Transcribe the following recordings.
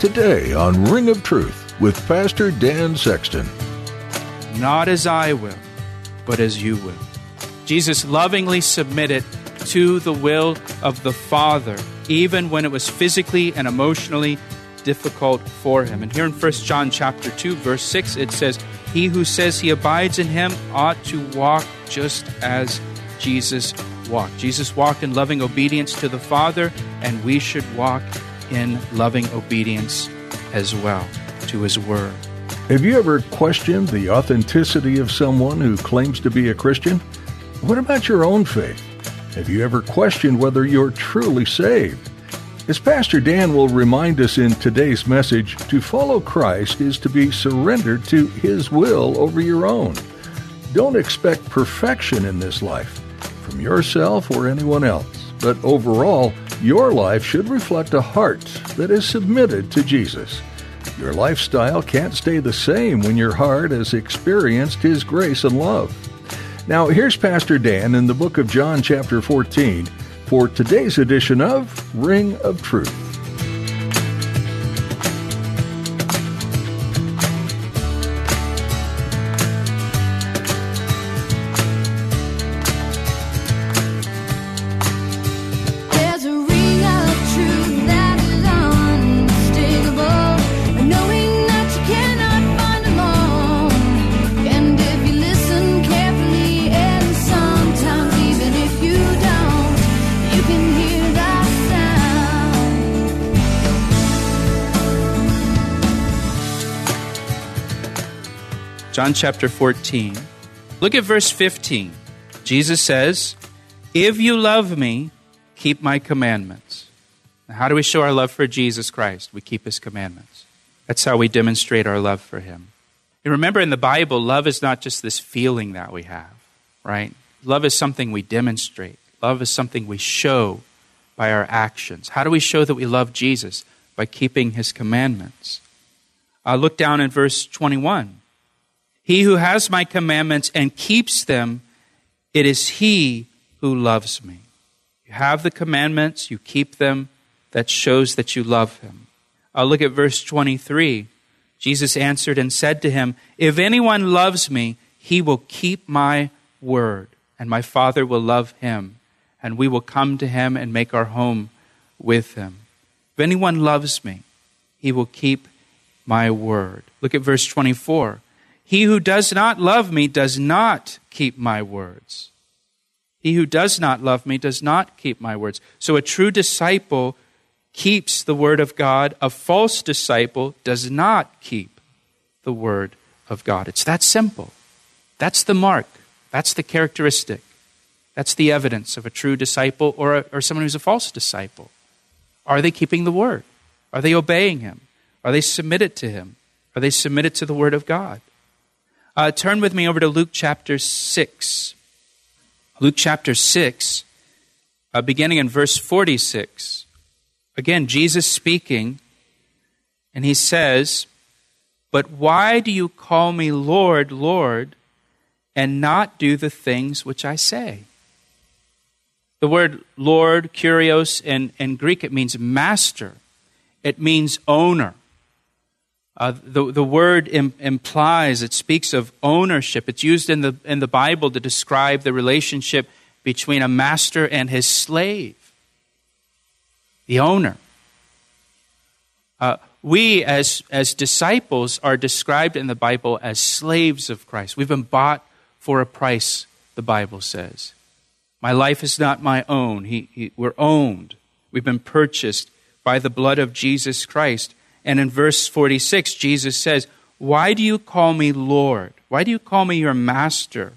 Today on Ring of Truth with Pastor Dan Sexton. Not as I will, but as you will. Jesus lovingly submitted to the will of the Father, even when it was physically and emotionally difficult for him. And here in 1 John chapter 2 verse 6 it says, "He who says he abides in him ought to walk just as Jesus walked." Jesus walked in loving obedience to the Father, and we should walk in loving obedience as well to his word. Have you ever questioned the authenticity of someone who claims to be a Christian? What about your own faith? Have you ever questioned whether you're truly saved? As Pastor Dan will remind us in today's message, to follow Christ is to be surrendered to His will over your own. Don't expect perfection in this life from yourself or anyone else, but overall, your life should reflect a heart that is submitted to Jesus. Your lifestyle can't stay the same when your heart has experienced His grace and love. Now, here's Pastor Dan in the book of John, chapter 14, for today's edition of Ring of Truth. John chapter 14. Look at verse 15. Jesus says, If you love me, keep my commandments. Now, how do we show our love for Jesus Christ? We keep his commandments. That's how we demonstrate our love for him. And remember, in the Bible, love is not just this feeling that we have, right? Love is something we demonstrate, love is something we show by our actions. How do we show that we love Jesus? By keeping his commandments. Uh, look down in verse 21. He who has my commandments and keeps them, it is he who loves me. You have the commandments, you keep them, that shows that you love him. Uh, look at verse 23. Jesus answered and said to him, If anyone loves me, he will keep my word, and my Father will love him, and we will come to him and make our home with him. If anyone loves me, he will keep my word. Look at verse 24. He who does not love me does not keep my words. He who does not love me does not keep my words. So a true disciple keeps the word of God. A false disciple does not keep the word of God. It's that simple. That's the mark. That's the characteristic. That's the evidence of a true disciple or, a, or someone who's a false disciple. Are they keeping the word? Are they obeying him? Are they submitted to him? Are they submitted to the word of God? Uh, turn with me over to Luke chapter 6. Luke chapter 6, uh, beginning in verse 46. Again, Jesus speaking, and he says, But why do you call me Lord, Lord, and not do the things which I say? The word Lord, kurios, in, in Greek, it means master, it means owner. Uh, the, the word Im- implies, it speaks of ownership. It's used in the, in the Bible to describe the relationship between a master and his slave, the owner. Uh, we, as, as disciples, are described in the Bible as slaves of Christ. We've been bought for a price, the Bible says. My life is not my own. He, he, we're owned. We've been purchased by the blood of Jesus Christ. And in verse 46, Jesus says, Why do you call me Lord? Why do you call me your master?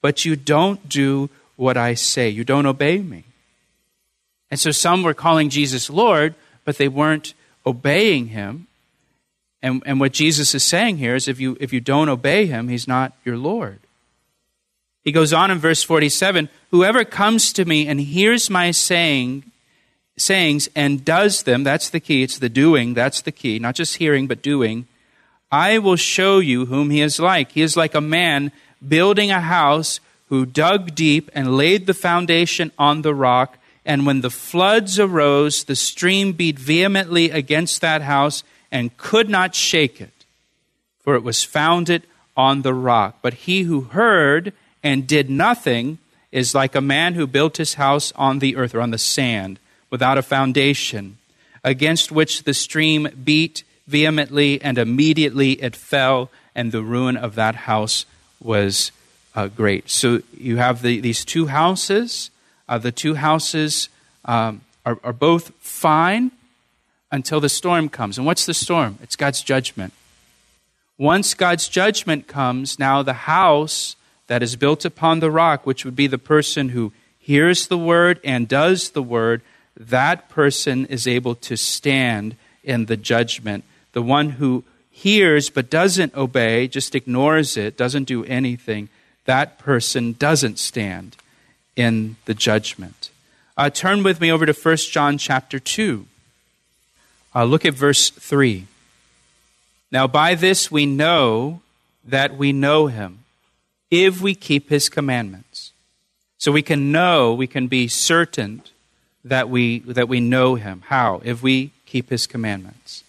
But you don't do what I say. You don't obey me. And so some were calling Jesus Lord, but they weren't obeying him. And, and what Jesus is saying here is if you, if you don't obey him, he's not your Lord. He goes on in verse 47 Whoever comes to me and hears my saying, sayings and does them, that's the key, it's the doing, that's the key, not just hearing, but doing, I will show you whom he is like. He is like a man building a house who dug deep and laid the foundation on the rock. And when the floods arose, the stream beat vehemently against that house and could not shake it, for it was founded on the rock. But he who heard and did nothing is like a man who built his house on the earth or on the sand without a foundation, against which the stream beat vehemently, and immediately it fell, and the ruin of that house was uh, great. So you have the, these two houses. Uh, the two houses um, are, are both fine until the storm comes. And what's the storm? It's God's judgment. Once God's judgment comes, now the house that is built upon the rock, which would be the person who hears the word and does the word, that person is able to stand in the judgment. The one who hears but doesn't obey, just ignores it, doesn't do anything, that person doesn't stand in the judgment. Uh, turn with me over to 1 John chapter 2. Uh, look at verse 3. Now, by this we know that we know him if we keep his commandments. So we can know, we can be certain that we, that we know him. How? If we keep his commandments,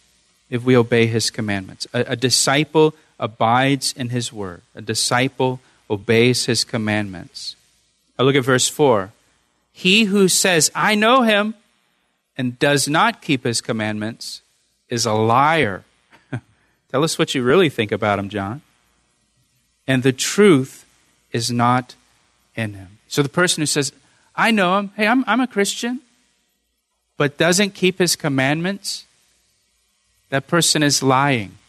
if we obey his commandments. A, a disciple abides in his word, a disciple obeys his commandments. I look at verse 4. He who says, I know him, and does not keep his commandments is a liar. Tell us what you really think about him, John and the truth is not in him. So the person who says, I know him, hey, I'm, I'm a Christian, but doesn't keep his commandments, that person is lying.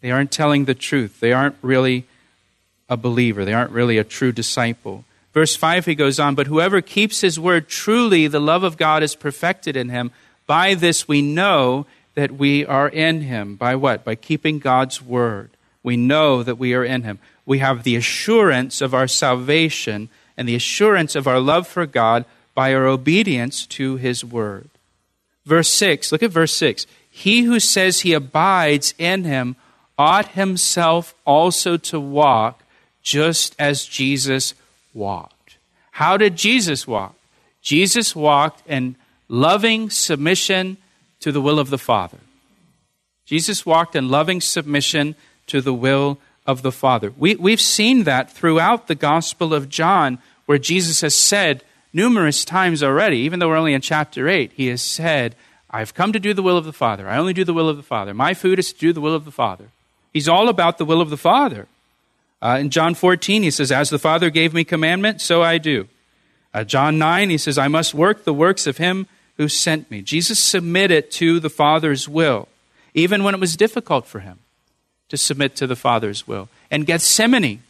They aren't telling the truth. They aren't really a believer. They aren't really a true disciple. Verse 5, he goes on, But whoever keeps his word, truly the love of God is perfected in him. By this we know that we are in him. By what? By keeping God's word. We know that we are in him. We have the assurance of our salvation and the assurance of our love for God by our obedience to his word. Verse 6, look at verse 6. He who says he abides in him ought himself also to walk just as Jesus walked. How did Jesus walk? Jesus walked in loving submission to the will of the Father. Jesus walked in loving submission to the will of the Father. We, we've seen that throughout the Gospel of John, where Jesus has said numerous times already, even though we're only in chapter 8, he has said, I've come to do the will of the Father. I only do the will of the Father. My food is to do the will of the Father. He's all about the will of the Father. Uh, in John 14, he says, As the Father gave me commandment, so I do. Uh, John 9, he says, I must work the works of him who sent me. Jesus submitted to the Father's will, even when it was difficult for him to submit to the Father's will. And Gethsemane,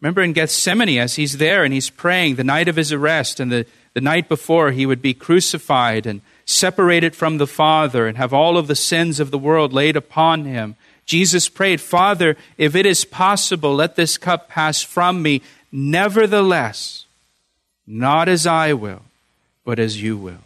remember in Gethsemane, as he's there and he's praying the night of his arrest and the, the night before he would be crucified and separated from the Father and have all of the sins of the world laid upon him. Jesus prayed, Father, if it is possible, let this cup pass from me. Nevertheless, not as I will, but as you will.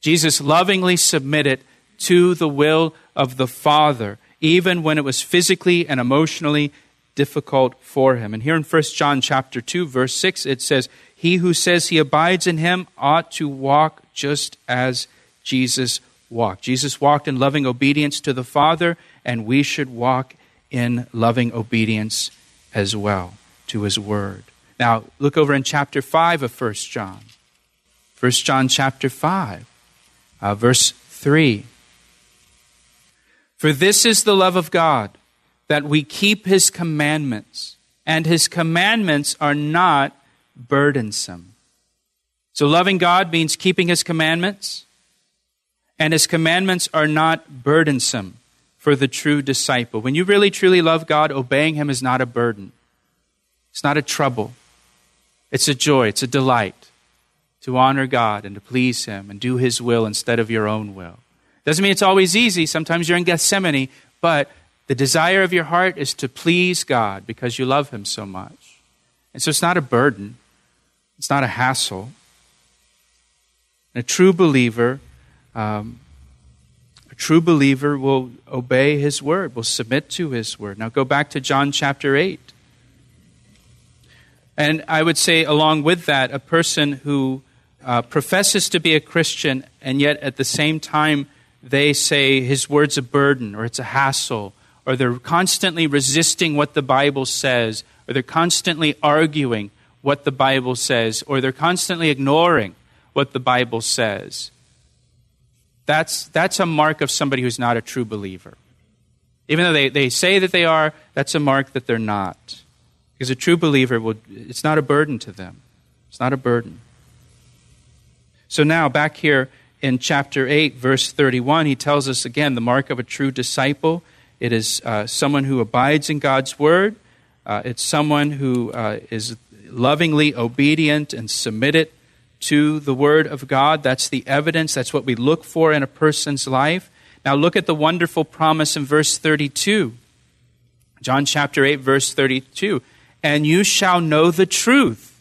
Jesus lovingly submitted to the will of the Father even when it was physically and emotionally difficult for him. And here in 1 John chapter 2 verse 6 it says, "He who says he abides in him ought to walk just as Jesus walked." Jesus walked in loving obedience to the Father, and we should walk in loving obedience as well to his word. Now, look over in chapter 5 of 1 John. 1 John chapter 5, uh, verse 3. For this is the love of God, that we keep his commandments, and his commandments are not burdensome. So, loving God means keeping his commandments, and his commandments are not burdensome for the true disciple. When you really truly love God, obeying him is not a burden, it's not a trouble, it's a joy, it's a delight to honor God and to please him and do his will instead of your own will. Doesn't mean it's always easy. Sometimes you're in Gethsemane, but the desire of your heart is to please God because you love Him so much. And so it's not a burden, it's not a hassle. And a true believer, um, a true believer will obey His word, will submit to His word. Now go back to John chapter 8. And I would say, along with that, a person who uh, professes to be a Christian and yet at the same time they say his word's a burden or it's a hassle or they're constantly resisting what the Bible says or they're constantly arguing what the Bible says or they're constantly ignoring what the Bible says. That's, that's a mark of somebody who's not a true believer. Even though they, they say that they are, that's a mark that they're not. Because a true believer, will, it's not a burden to them. It's not a burden. So now, back here in chapter 8, verse 31, he tells us again the mark of a true disciple. It is uh, someone who abides in God's word, uh, it's someone who uh, is lovingly obedient and submitted to the word of God. That's the evidence, that's what we look for in a person's life. Now, look at the wonderful promise in verse 32. John chapter 8, verse 32 and you shall know the truth,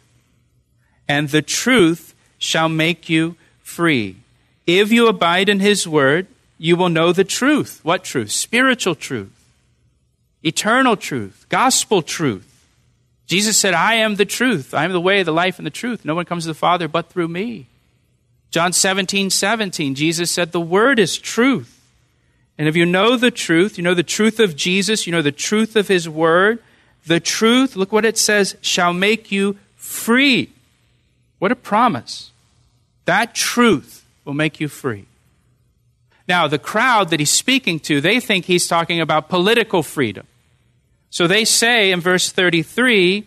and the truth shall make you free. If you abide in his word, you will know the truth. What truth? Spiritual truth, eternal truth, gospel truth. Jesus said, I am the truth. I am the way, the life, and the truth. No one comes to the Father but through me. John 17, 17, Jesus said, The word is truth. And if you know the truth, you know the truth of Jesus, you know the truth of his word, the truth, look what it says, shall make you free. What a promise. That truth will make you free. Now, the crowd that he's speaking to, they think he's talking about political freedom. So they say in verse 33,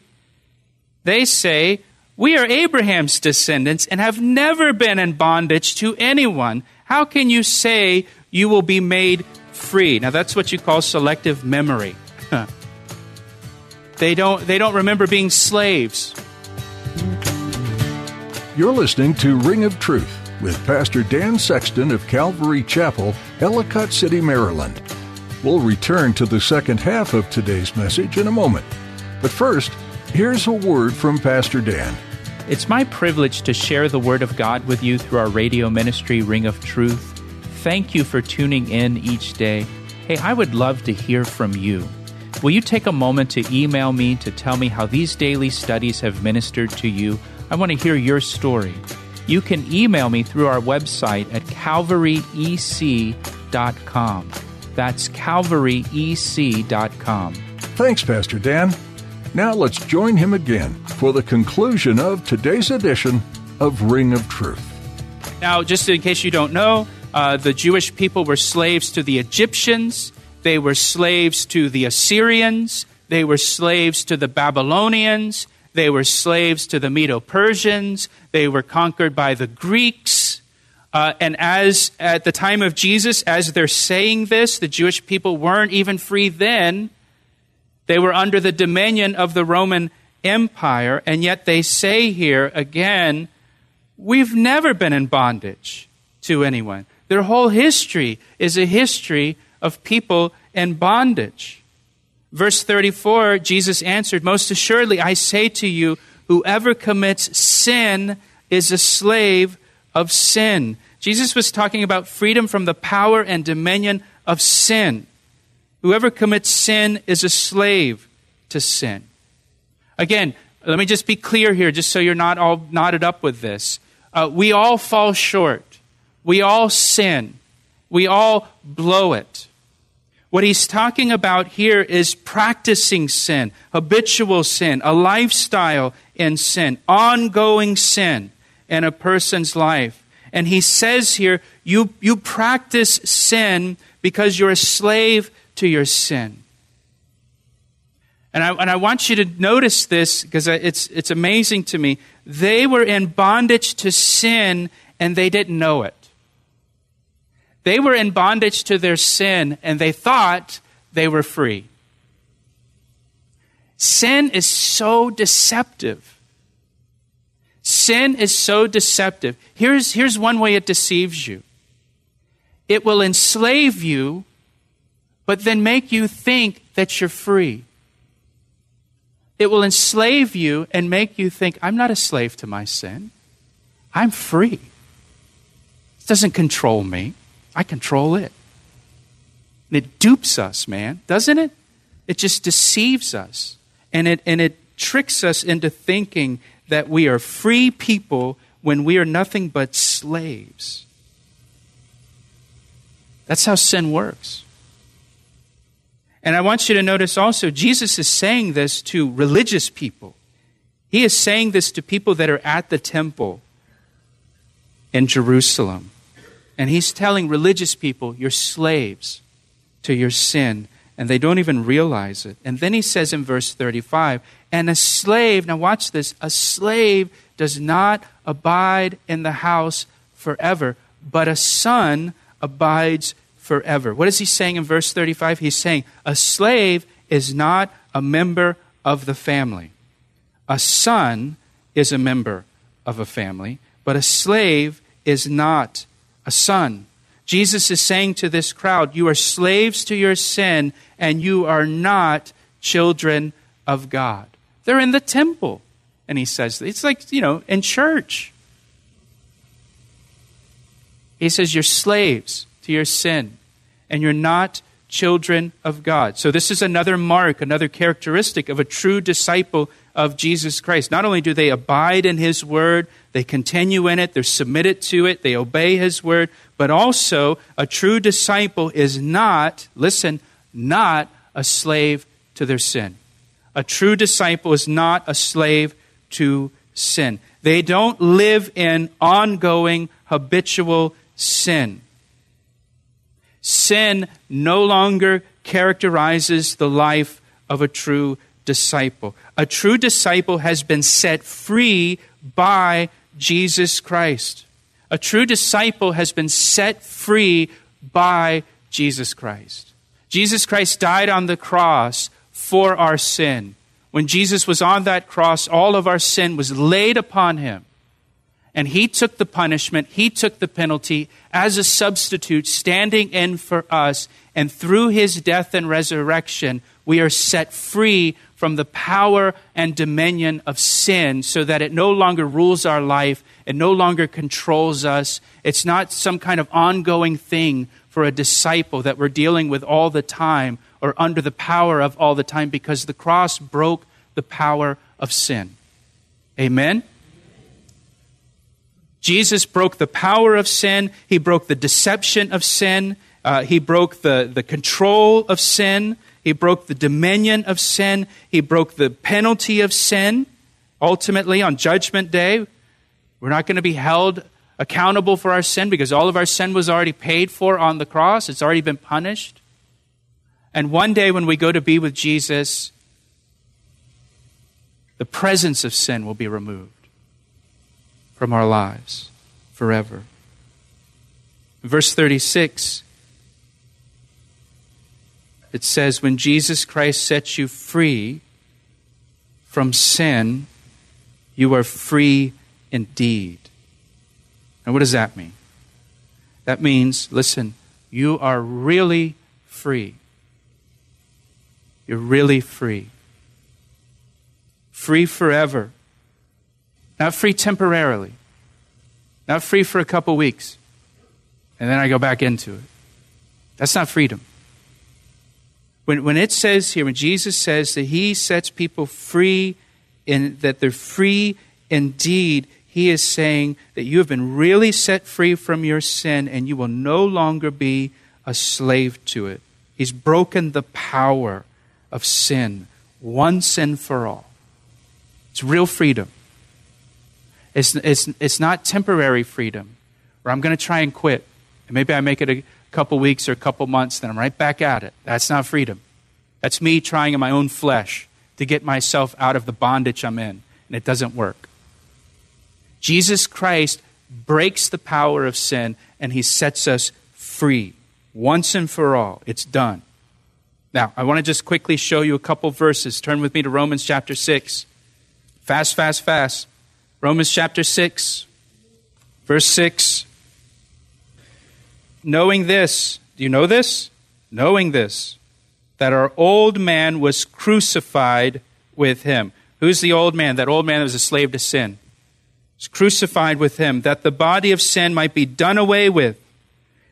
they say, We are Abraham's descendants and have never been in bondage to anyone. How can you say you will be made free? Now, that's what you call selective memory. They don't, they don't remember being slaves. You're listening to Ring of Truth with Pastor Dan Sexton of Calvary Chapel, Ellicott City, Maryland. We'll return to the second half of today's message in a moment. But first, here's a word from Pastor Dan. It's my privilege to share the Word of God with you through our radio ministry, Ring of Truth. Thank you for tuning in each day. Hey, I would love to hear from you. Will you take a moment to email me to tell me how these daily studies have ministered to you? I want to hear your story. You can email me through our website at calvaryec.com. That's calvaryec.com. Thanks, Pastor Dan. Now let's join him again for the conclusion of today's edition of Ring of Truth. Now, just in case you don't know, uh, the Jewish people were slaves to the Egyptians. They were slaves to the Assyrians. They were slaves to the Babylonians. They were slaves to the Medo Persians. They were conquered by the Greeks. Uh, and as at the time of Jesus, as they're saying this, the Jewish people weren't even free then. They were under the dominion of the Roman Empire. And yet they say here again, we've never been in bondage to anyone. Their whole history is a history of people in bondage. Verse 34, Jesus answered, Most assuredly, I say to you, whoever commits sin is a slave of sin. Jesus was talking about freedom from the power and dominion of sin. Whoever commits sin is a slave to sin. Again, let me just be clear here, just so you're not all knotted up with this. Uh, we all fall short. We all sin. We all blow it. What he's talking about here is practicing sin, habitual sin, a lifestyle in sin, ongoing sin in a person's life. And he says here, you, you practice sin because you're a slave to your sin. And I, and I want you to notice this because it's, it's amazing to me. They were in bondage to sin and they didn't know it. They were in bondage to their sin and they thought they were free. Sin is so deceptive. Sin is so deceptive. Here's, here's one way it deceives you it will enslave you, but then make you think that you're free. It will enslave you and make you think, I'm not a slave to my sin. I'm free. It doesn't control me, I control it. And it dupes us, man, doesn't it? It just deceives us. And it, and it tricks us into thinking that we are free people when we are nothing but slaves. That's how sin works. And I want you to notice also, Jesus is saying this to religious people. He is saying this to people that are at the temple in Jerusalem. And he's telling religious people, you're slaves to your sin, and they don't even realize it. And then he says in verse 35, and a slave, now watch this, a slave does not abide in the house forever, but a son abides forever. What is he saying in verse 35? He's saying a slave is not a member of the family. A son is a member of a family, but a slave is not a son. Jesus is saying to this crowd, You are slaves to your sin, and you are not children of God. They're in the temple. And he says, It's like, you know, in church. He says, You're slaves to your sin, and you're not children of God. So, this is another mark, another characteristic of a true disciple of Jesus Christ. Not only do they abide in his word, they continue in it, they're submitted to it, they obey his word, but also a true disciple is not, listen, not a slave to their sin. A true disciple is not a slave to sin. They don't live in ongoing habitual sin. Sin no longer characterizes the life of a true disciple. A true disciple has been set free by Jesus Christ. A true disciple has been set free by Jesus Christ. Jesus Christ died on the cross for our sin. When Jesus was on that cross, all of our sin was laid upon him. And he took the punishment, he took the penalty as a substitute, standing in for us. And through his death and resurrection, we are set free from the power and dominion of sin so that it no longer rules our life, it no longer controls us. It's not some kind of ongoing thing for a disciple that we're dealing with all the time or under the power of all the time because the cross broke the power of sin. Amen? Jesus broke the power of sin, he broke the deception of sin, uh, he broke the, the control of sin, he broke the dominion of sin, he broke the penalty of sin. Ultimately, on Judgment Day, we're not going to be held accountable for our sin because all of our sin was already paid for on the cross, it's already been punished. And one day when we go to be with Jesus, the presence of sin will be removed from our lives forever. Verse 36, it says, When Jesus Christ sets you free from sin, you are free indeed. And what does that mean? That means, listen, you are really free. You're really free. Free forever. Not free temporarily. Not free for a couple weeks. And then I go back into it. That's not freedom. When, when it says here, when Jesus says that he sets people free, in, that they're free indeed, he is saying that you have been really set free from your sin and you will no longer be a slave to it. He's broken the power of sin once and for all. It's real freedom. It's, it's, it's not temporary freedom where I'm going to try and quit. And maybe I make it a couple weeks or a couple months, then I'm right back at it. That's not freedom. That's me trying in my own flesh to get myself out of the bondage I'm in, and it doesn't work. Jesus Christ breaks the power of sin and he sets us free once and for all. It's done. Now, I want to just quickly show you a couple verses. Turn with me to Romans chapter 6. Fast, fast, fast. Romans chapter 6, verse 6. Knowing this, do you know this? Knowing this, that our old man was crucified with him. Who's the old man? That old man that was a slave to sin. Was crucified with him, that the body of sin might be done away with,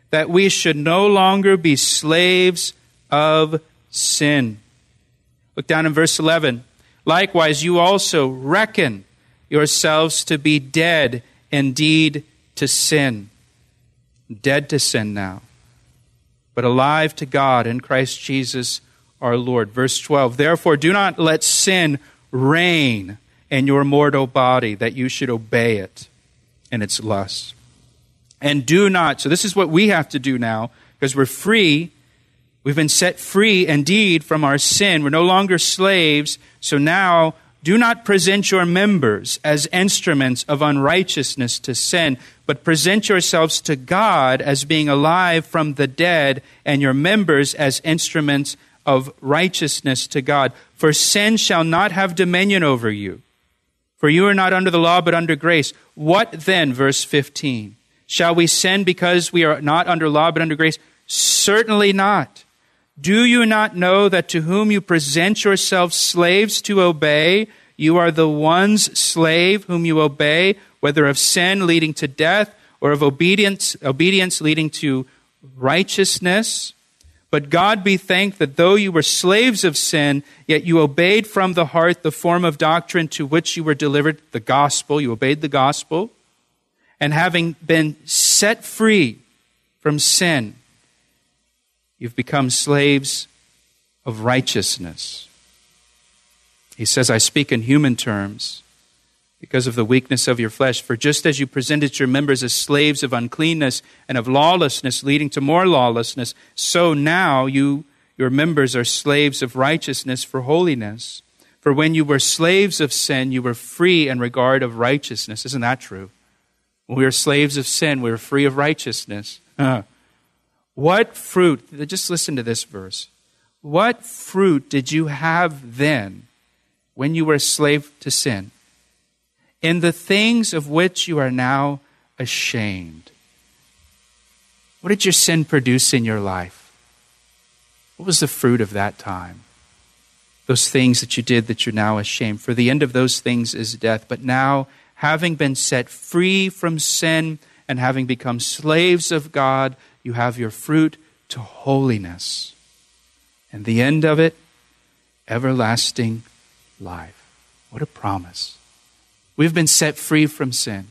that we should no longer be slaves of sin. Look down in verse 11. Likewise, you also reckon yourselves to be dead indeed to sin. Dead to sin now, but alive to God in Christ Jesus our Lord. Verse 12. Therefore, do not let sin reign in your mortal body, that you should obey it in its lusts. And do not, so this is what we have to do now, because we're free. We've been set free indeed from our sin. We're no longer slaves. So now do not present your members as instruments of unrighteousness to sin, but present yourselves to God as being alive from the dead, and your members as instruments of righteousness to God. For sin shall not have dominion over you. For you are not under the law, but under grace. What then, verse 15? Shall we sin because we are not under law, but under grace? Certainly not. Do you not know that to whom you present yourselves slaves to obey, you are the one's slave whom you obey, whether of sin leading to death or of obedience, obedience leading to righteousness? But God be thanked that though you were slaves of sin, yet you obeyed from the heart the form of doctrine to which you were delivered, the gospel. You obeyed the gospel. And having been set free from sin, You've become slaves of righteousness. He says, I speak in human terms because of the weakness of your flesh. For just as you presented your members as slaves of uncleanness and of lawlessness, leading to more lawlessness, so now you, your members, are slaves of righteousness for holiness. For when you were slaves of sin, you were free in regard of righteousness. Isn't that true? When we were slaves of sin, we were free of righteousness. What fruit, just listen to this verse. What fruit did you have then when you were a slave to sin? In the things of which you are now ashamed. What did your sin produce in your life? What was the fruit of that time? Those things that you did that you're now ashamed. For the end of those things is death. But now, having been set free from sin and having become slaves of God, you have your fruit to holiness. And the end of it, everlasting life. What a promise. We've been set free from sin.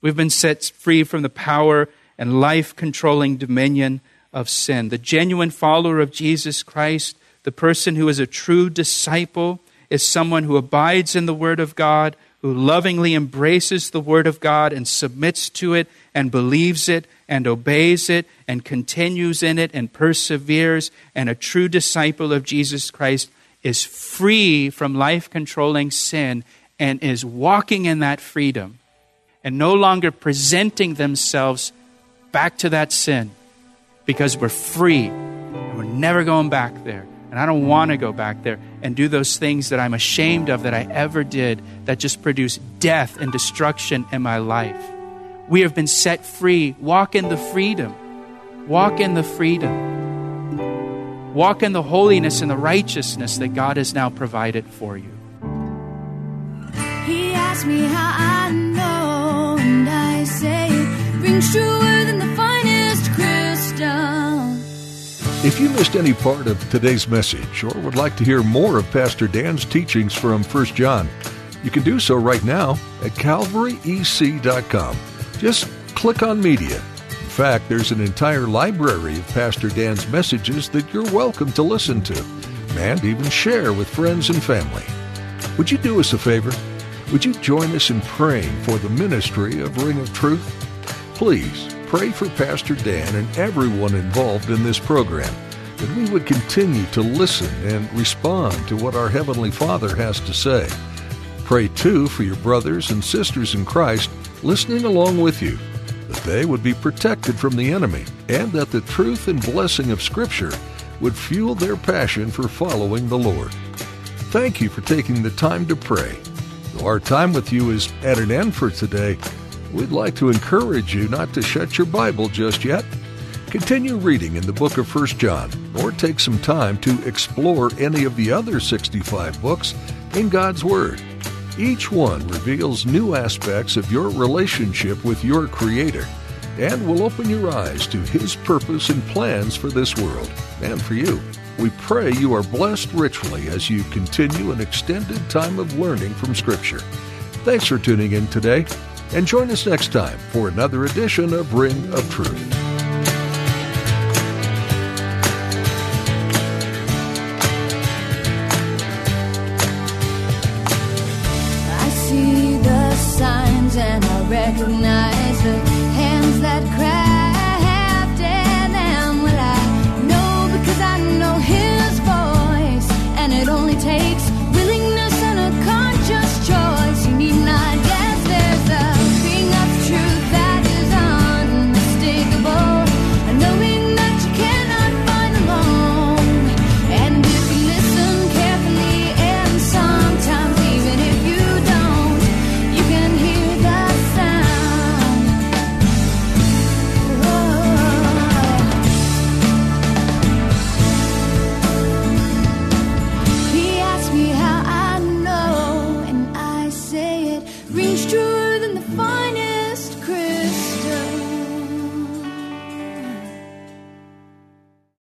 We've been set free from the power and life controlling dominion of sin. The genuine follower of Jesus Christ, the person who is a true disciple, is someone who abides in the Word of God, who lovingly embraces the Word of God and submits to it and believes it and obeys it and continues in it and perseveres. And a true disciple of Jesus Christ is free from life controlling sin and is walking in that freedom and no longer presenting themselves back to that sin because we're free and we're never going back there. And I don't want to go back there and do those things that I'm ashamed of that I ever did that just produce death and destruction in my life. We have been set free. Walk in the freedom. Walk in the freedom. Walk in the holiness and the righteousness that God has now provided for you. He asked me how I know, and I say it rings truer than the finest crystal. If you missed any part of today's message or would like to hear more of Pastor Dan's teachings from 1 John, you can do so right now at calvaryec.com. Just click on Media. In fact, there's an entire library of Pastor Dan's messages that you're welcome to listen to and even share with friends and family. Would you do us a favor? Would you join us in praying for the ministry of Ring of Truth? Please pray for Pastor Dan and everyone involved in this program that we would continue to listen and respond to what our Heavenly Father has to say. Pray too for your brothers and sisters in Christ listening along with you, that they would be protected from the enemy, and that the truth and blessing of Scripture would fuel their passion for following the Lord. Thank you for taking the time to pray. Though our time with you is at an end for today, we'd like to encourage you not to shut your Bible just yet. Continue reading in the book of 1 John, or take some time to explore any of the other 65 books in God's Word. Each one reveals new aspects of your relationship with your Creator and will open your eyes to His purpose and plans for this world and for you. We pray you are blessed richly as you continue an extended time of learning from Scripture. Thanks for tuning in today, and join us next time for another edition of Ring of Truth.